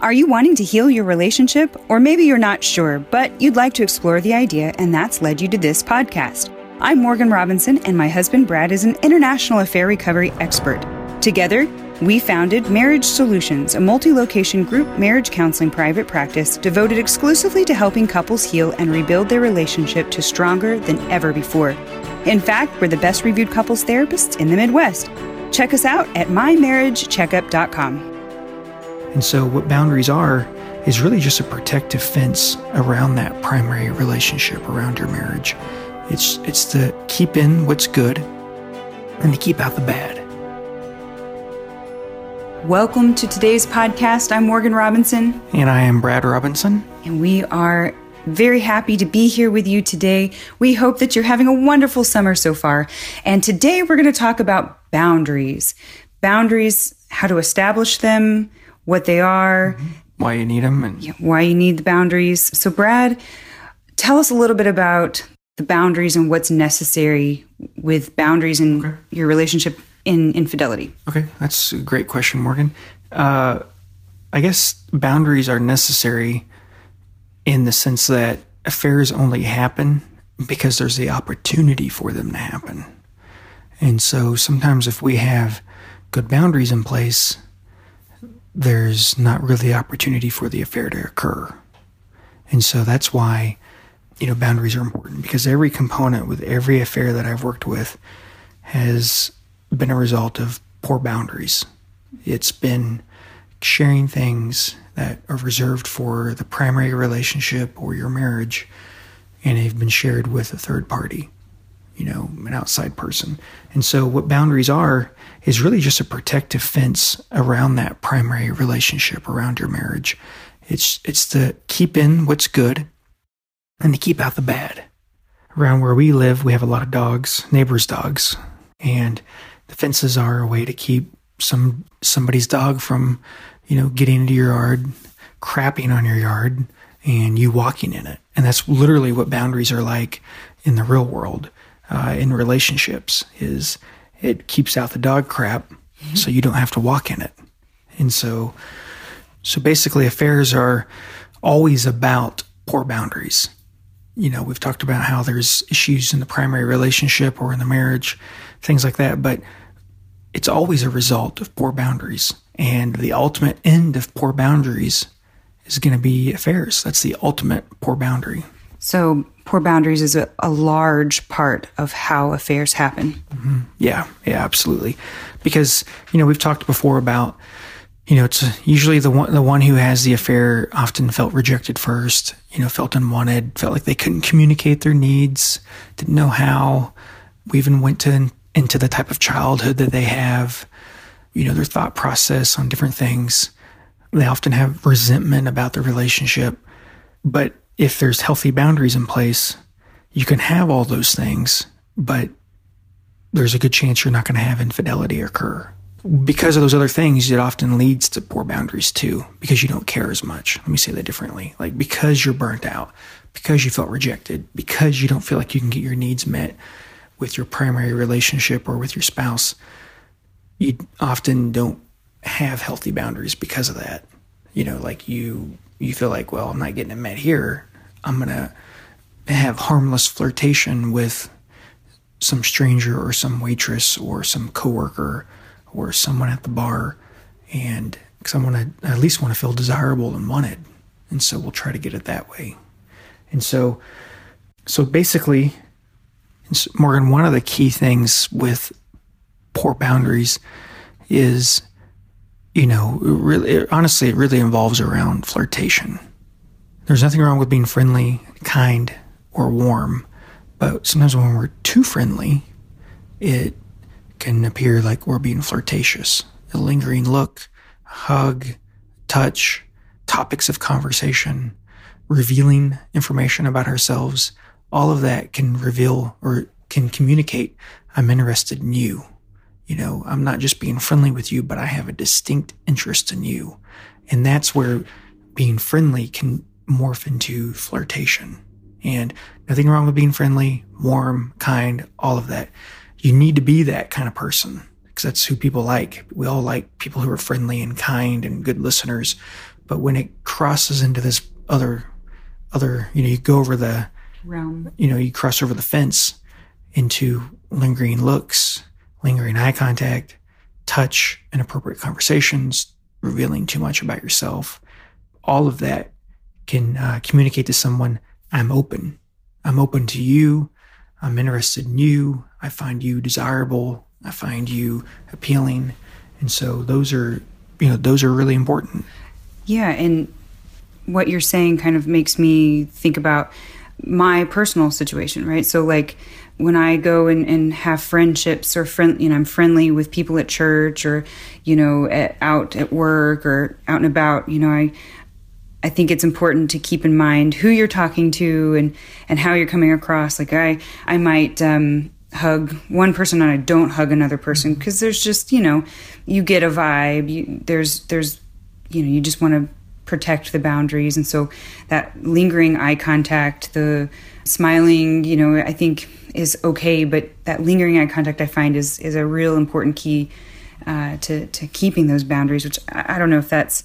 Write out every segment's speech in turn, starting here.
Are you wanting to heal your relationship? Or maybe you're not sure, but you'd like to explore the idea, and that's led you to this podcast. I'm Morgan Robinson, and my husband Brad is an international affair recovery expert. Together, we founded Marriage Solutions, a multi location group marriage counseling private practice devoted exclusively to helping couples heal and rebuild their relationship to stronger than ever before. In fact, we're the best reviewed couples therapists in the Midwest. Check us out at mymarriagecheckup.com. And so, what boundaries are is really just a protective fence around that primary relationship, around your marriage. It's, it's to keep in what's good and to keep out the bad. Welcome to today's podcast. I'm Morgan Robinson. And I am Brad Robinson. And we are very happy to be here with you today. We hope that you're having a wonderful summer so far. And today we're going to talk about boundaries. Boundaries, how to establish them, what they are, mm-hmm. why you need them, and why you need the boundaries. So, Brad, tell us a little bit about the boundaries and what's necessary with boundaries in okay. your relationship in infidelity. Okay, that's a great question, Morgan. Uh, I guess boundaries are necessary in the sense that affairs only happen because there's the opportunity for them to happen. And so sometimes if we have good boundaries in place, there's not really opportunity for the affair to occur. And so that's why, you know, boundaries are important because every component with every affair that I've worked with has been a result of poor boundaries. It's been sharing things that are reserved for the primary relationship or your marriage, and they've been shared with a third party, you know, an outside person. And so, what boundaries are is really just a protective fence around that primary relationship, around your marriage. It's, it's to keep in what's good and to keep out the bad. Around where we live, we have a lot of dogs, neighbors' dogs, and the fences are a way to keep some somebody's dog from, you know, getting into your yard, crapping on your yard, and you walking in it. And that's literally what boundaries are like in the real world, uh, in relationships. Is it keeps out the dog crap mm-hmm. so you don't have to walk in it. And so so basically affairs are always about poor boundaries. You know, we've talked about how there's issues in the primary relationship or in the marriage, things like that, but it's always a result of poor boundaries. And the ultimate end of poor boundaries is going to be affairs. That's the ultimate poor boundary. So poor boundaries is a, a large part of how affairs happen. Mm-hmm. Yeah, yeah, absolutely. Because you know we've talked before about you know it's usually the one the one who has the affair often felt rejected first. You know, felt unwanted, felt like they couldn't communicate their needs, didn't know how. We even went to into the type of childhood that they have. You know, their thought process on different things. They often have resentment about the relationship, but if there's healthy boundaries in place, you can have all those things, but there's a good chance you're not going to have infidelity occur. Because of those other things, it often leads to poor boundaries too, because you don't care as much. Let me say that differently. Like because you're burnt out, because you felt rejected, because you don't feel like you can get your needs met with your primary relationship or with your spouse, you often don't have healthy boundaries because of that. You know, like you you feel like, well, I'm not getting it met here. I'm going to have harmless flirtation with some stranger or some waitress or some coworker or someone at the bar. And because I want to at least want to feel desirable and wanted. And so we'll try to get it that way. And so so basically Morgan one of the key things with poor boundaries is you know really honestly it really involves around flirtation there's nothing wrong with being friendly, kind, or warm, but sometimes when we're too friendly, it can appear like we're being flirtatious. A lingering look, hug, touch, topics of conversation, revealing information about ourselves, all of that can reveal or can communicate I'm interested in you. You know, I'm not just being friendly with you, but I have a distinct interest in you. And that's where being friendly can morph into flirtation. And nothing wrong with being friendly, warm, kind, all of that. You need to be that kind of person because that's who people like. We all like people who are friendly and kind and good listeners. But when it crosses into this other, other, you know, you go over the realm, you know, you cross over the fence into lingering looks, lingering eye contact, touch, inappropriate conversations, revealing too much about yourself. All of that can uh, communicate to someone, I'm open. I'm open to you. I'm interested in you. I find you desirable. I find you appealing. And so those are, you know, those are really important. Yeah. And what you're saying kind of makes me think about my personal situation, right? So, like, when I go and, and have friendships or friend, you know, I'm friendly with people at church or, you know, at, out at work or out and about, you know, I, I think it's important to keep in mind who you're talking to and, and how you're coming across. Like I, I might, um, hug one person and I don't hug another person because mm-hmm. there's just, you know, you get a vibe. You, there's, there's, you know, you just want to protect the boundaries. And so that lingering eye contact, the smiling, you know, I think is okay, but that lingering eye contact I find is, is a real important key uh, to, to keeping those boundaries, which I, I don't know if that's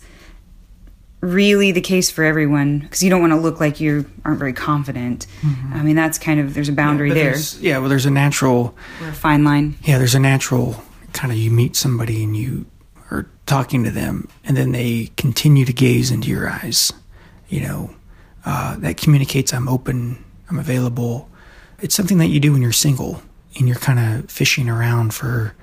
really the case for everyone because you don't want to look like you aren't very confident. Mm-hmm. I mean, that's kind of there's a boundary yeah, there. Yeah, well, there's a natural, a fine line. Yeah, there's a natural kind of you meet somebody and you are talking to them, and then they continue to gaze into your eyes. You know, uh, that communicates I'm open, I'm available. It's something that you do when you're single and you're kind of fishing around for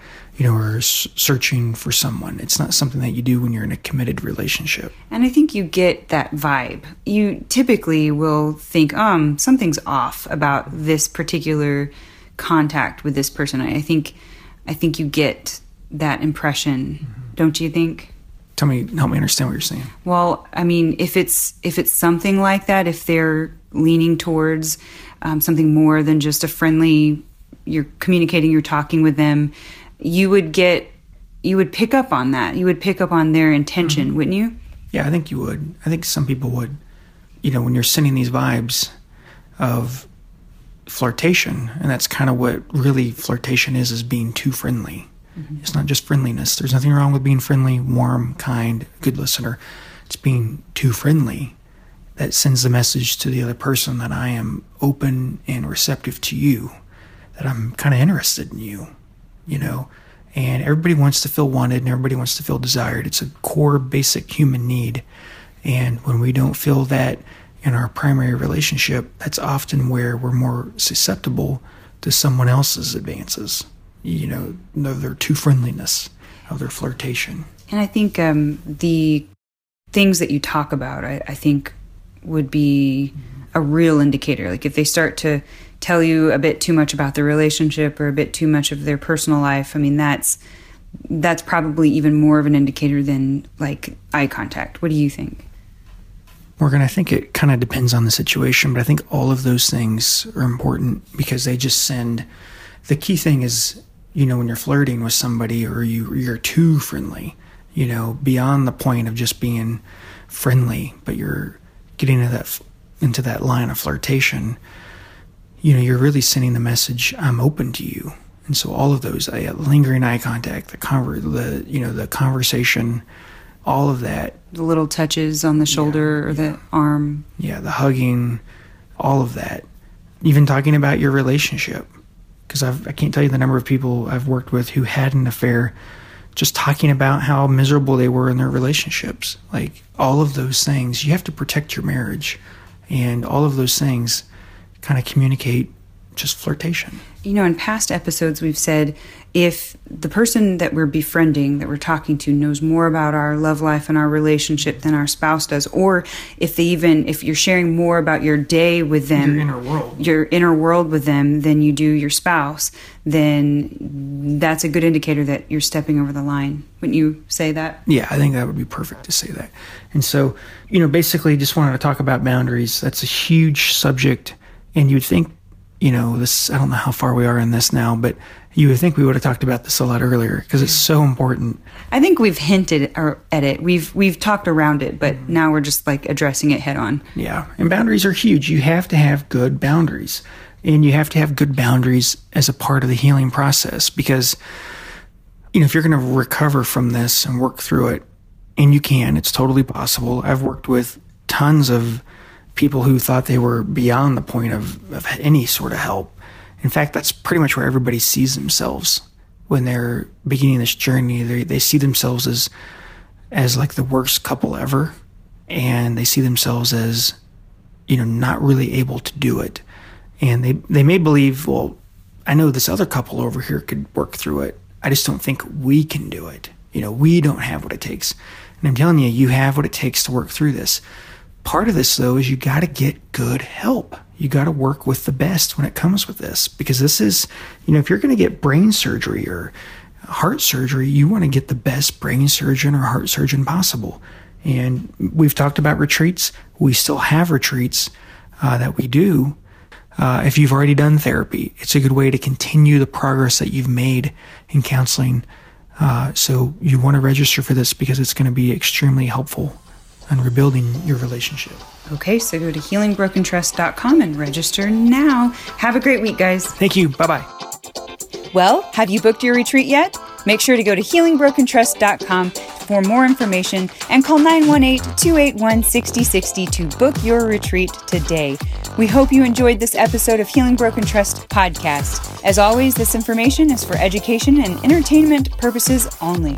you know, or searching for someone. It's not something that you do when you're in a committed relationship. And I think you get that vibe. You typically will think, um, something's off about this particular contact with this person. I think, I think you get that impression, mm-hmm. don't you think? Tell me, help me understand what you're saying. Well, I mean, if it's if it's something like that, if they're leaning towards um, something more than just a friendly, you're communicating, you're talking with them you would get you would pick up on that. You would pick up on their intention, mm-hmm. wouldn't you? Yeah, I think you would. I think some people would. You know, when you're sending these vibes of flirtation, and that's kind of what really flirtation is is being too friendly. Mm-hmm. It's not just friendliness. There's nothing wrong with being friendly, warm, kind, good listener. It's being too friendly that sends the message to the other person that I am open and receptive to you, that I'm kind of interested in you you know, and everybody wants to feel wanted and everybody wants to feel desired. It's a core basic human need. And when we don't feel that in our primary relationship, that's often where we're more susceptible to someone else's advances, you know, their too friendliness, of their flirtation. And I think um, the things that you talk about, I, I think, would be a real indicator. Like if they start to tell you a bit too much about their relationship or a bit too much of their personal life, I mean that's that's probably even more of an indicator than like eye contact. What do you think? Morgan, I think it kind of depends on the situation, but I think all of those things are important because they just send. The key thing is, you know, when you're flirting with somebody or you you're too friendly, you know, beyond the point of just being friendly, but you're getting into that into that line of flirtation you know, you're really sending the message, I'm open to you. And so all of those, uh, lingering eye contact, the conver- the you know, the conversation, all of that, the little touches on the shoulder yeah, or yeah. the arm, yeah, the hugging, all of that, even talking about your relationship, because I've can't tell you the number of people I've worked with who had an affair, just talking about how miserable they were in their relationships, like all of those things. You have to protect your marriage, and all of those things kind of communicate just flirtation. You know, in past episodes, we've said if the person that we're befriending, that we're talking to, knows more about our love life and our relationship than our spouse does, or if they even, if you're sharing more about your day with them, your inner world, your inner world with them than you do your spouse, then that's a good indicator that you're stepping over the line. Wouldn't you say that? Yeah, I think that would be perfect to say that. And so, you know, basically just wanted to talk about boundaries. That's a huge subject and you'd think, you know, this, I don't know how far we are in this now, but you would think we would have talked about this a lot earlier because it's so important. I think we've hinted at it. We've we've talked around it, but now we're just like addressing it head on. Yeah, and boundaries are huge. You have to have good boundaries, and you have to have good boundaries as a part of the healing process because, you know, if you're going to recover from this and work through it, And you can, it's totally possible. I've worked with tons of people who thought they were beyond the point of, of any sort of help. In fact, that's pretty much where everybody sees themselves when they're beginning this journey. They, they see themselves as, as like the worst couple ever. And they see themselves as, you know, not really able to do it. And they, they may believe, well, I know this other couple over here could work through it. I just don't think we can do it. You know, we don't have what it takes. And I'm telling you, you have what it takes to work through this. Part of this, though, is you got to get good help. You got to work with the best when it comes with this because this is, you know, if you're going to get brain surgery or heart surgery, you want to get the best brain surgeon or heart surgeon possible. And we've talked about retreats. We still have retreats uh, that we do. Uh, if you've already done therapy, it's a good way to continue the progress that you've made in counseling. Uh, so you want to register for this because it's going to be extremely helpful on rebuilding your relationship. Okay, so go to healingbrokentrust.com and register now. Have a great week, guys. Thank you. Bye bye. Well, have you booked your retreat yet? Make sure to go to healingbrokentrust.com for more information and call 918 281 6060 to book your retreat today. We hope you enjoyed this episode of Healing Broken Trust podcast. As always, this information is for education and entertainment purposes only.